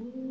Ooh.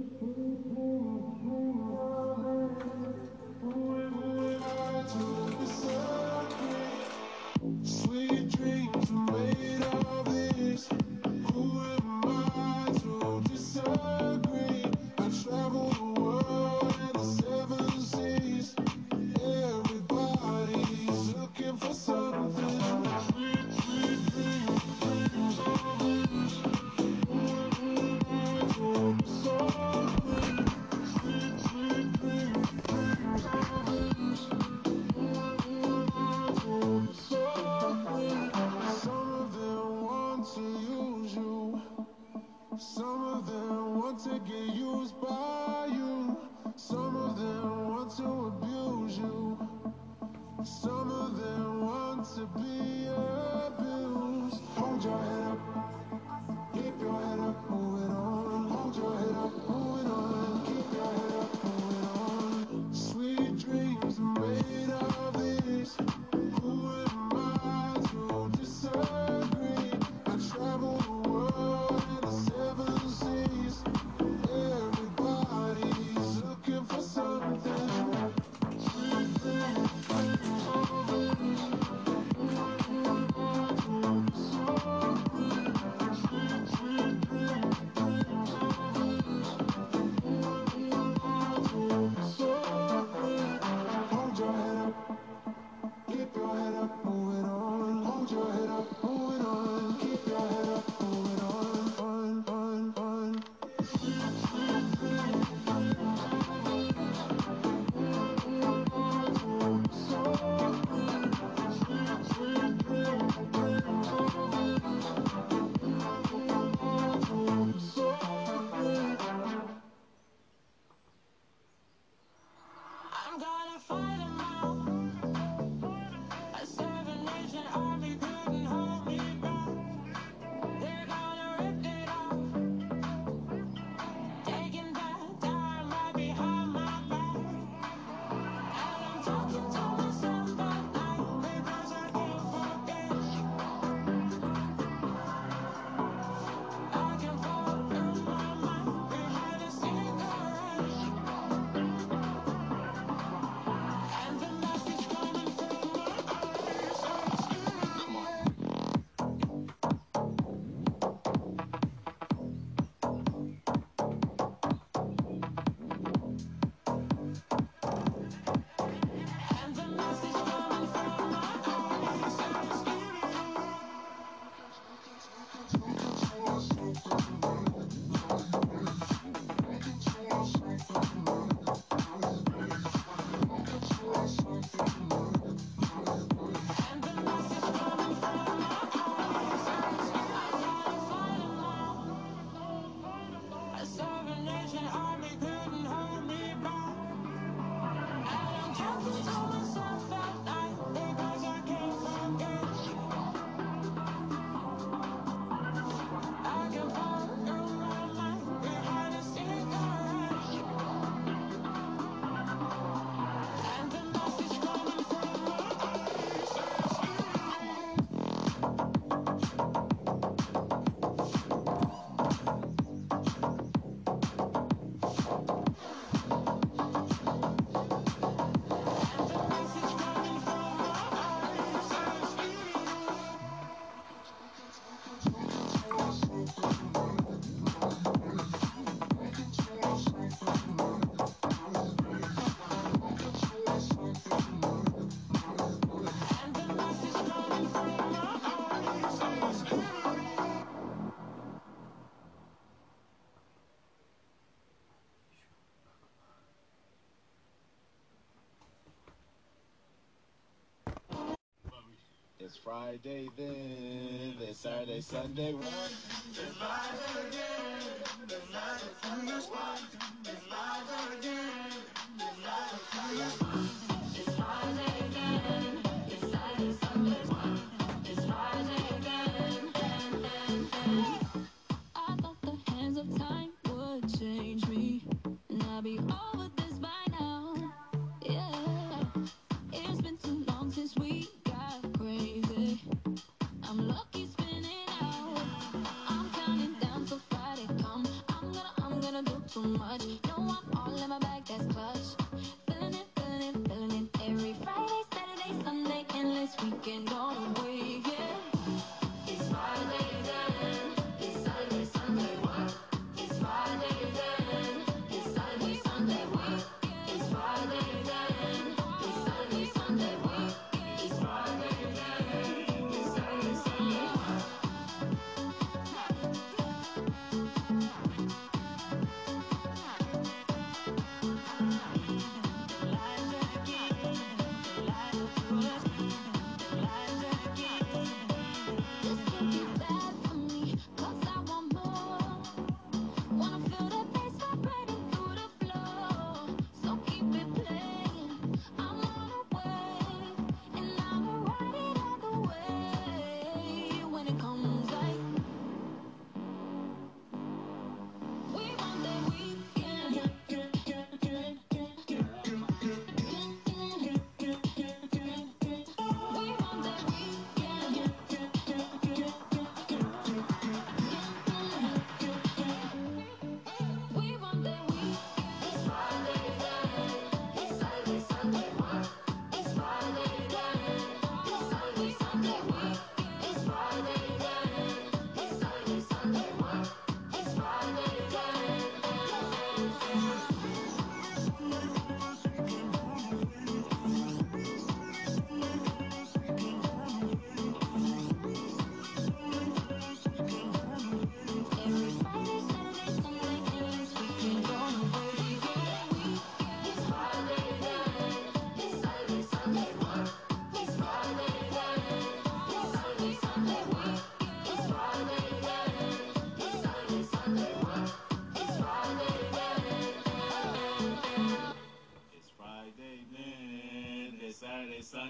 It's Friday then, it's Saturday, Sunday, what? It's live again, it's live, it's Sunday, what? It's live again, it's live, it's Sunday, what?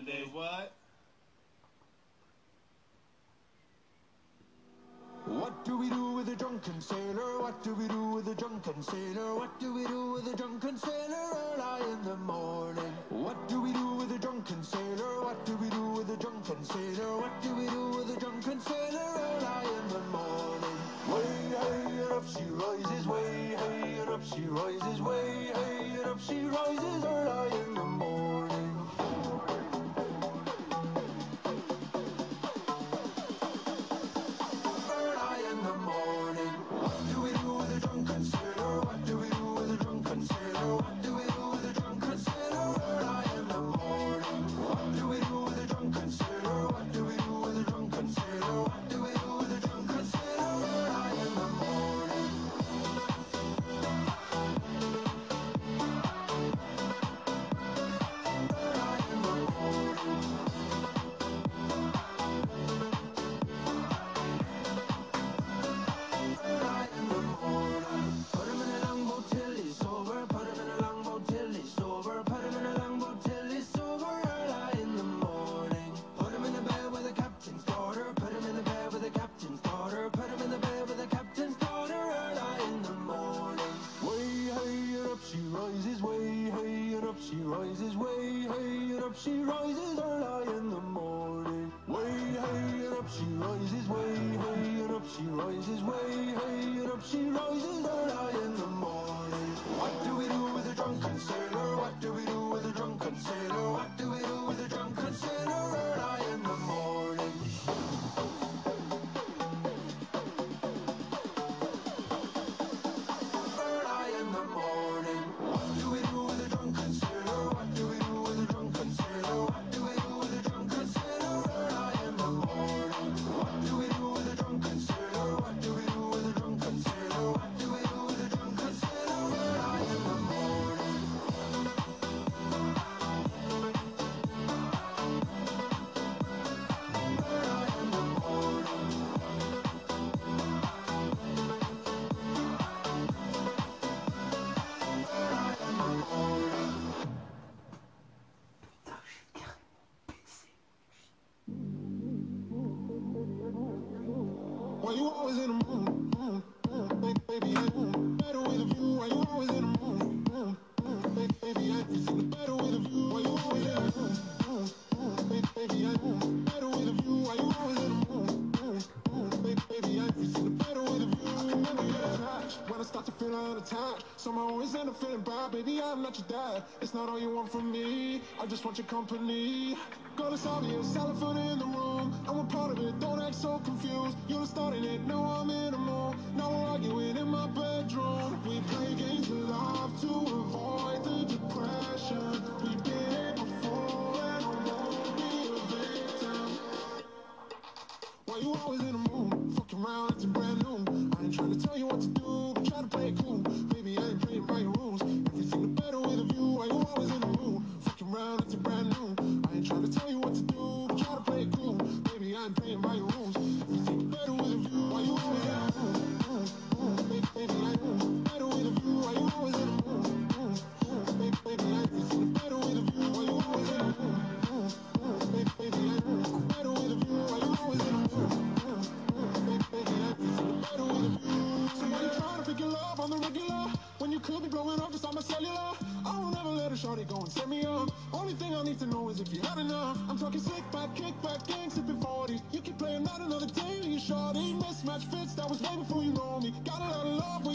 And they what? What do we do with a drunken sailor? What do we do with a drunken sailor? What do we do with a drunken sailor early in the morning? What do we do with a drunken sailor? What do we do with a drunken sailor? What do we do with a drunken sailor early she rises. Always Why you always in the mood? Baby, I better with a view. Why you always in the mood? Baby, I better with a view. Why you always in the mood? Baby, I better with a view. Touch when I start to feel out. So I'm always end up feeling bad. Baby, I'll let you die. It's not all you want from me. I just want your company. Got a solve you, elephant in the room. I'm a part of it, don't act so confused. You're starting it, now I'm in a mood. Now we're arguing in my bedroom. We play games of love to avoid the depression. We've been here before, and I won't be a victim. Why you always in a mood? Fucking around, it's brand new. I ain't trying to tell you what to do. shorty mismatch fits. That was way before you know me. Got a lot of love.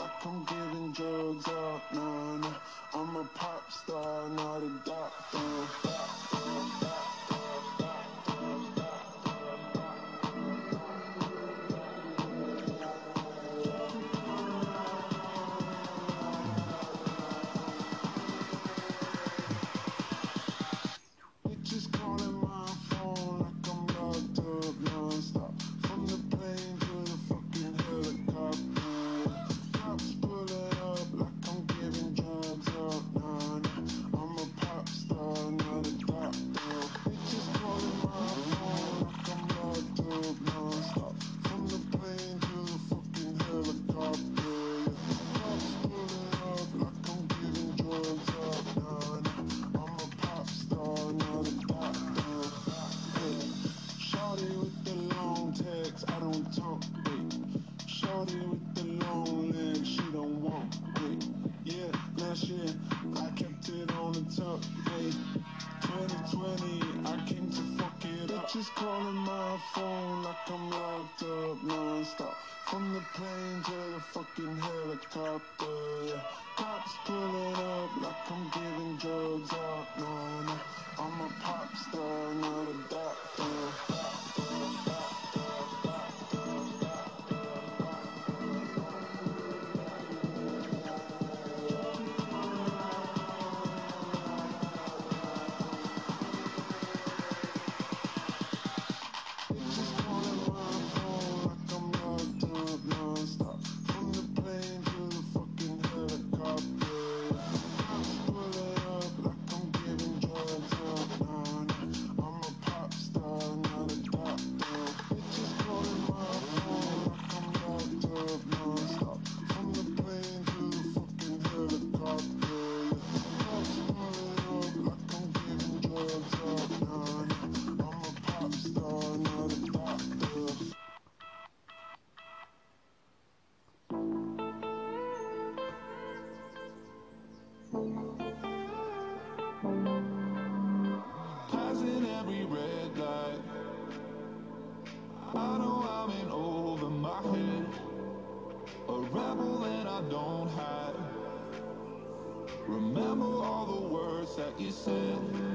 like I'm giving drugs out, nah, nah. I'm a pop star, not a doctor. up, hey 2020, I came to fuck it up. Just calling my phone like I'm locked up non-stop. From the plane to the fucking helicopter, yeah. Cops pulling up like I'm giving drugs out. no, no I'm a pop star, not a doctor, doctor, doctor. I know I'm in over my head. A rebel and I don't hide. Remember all the words that you said.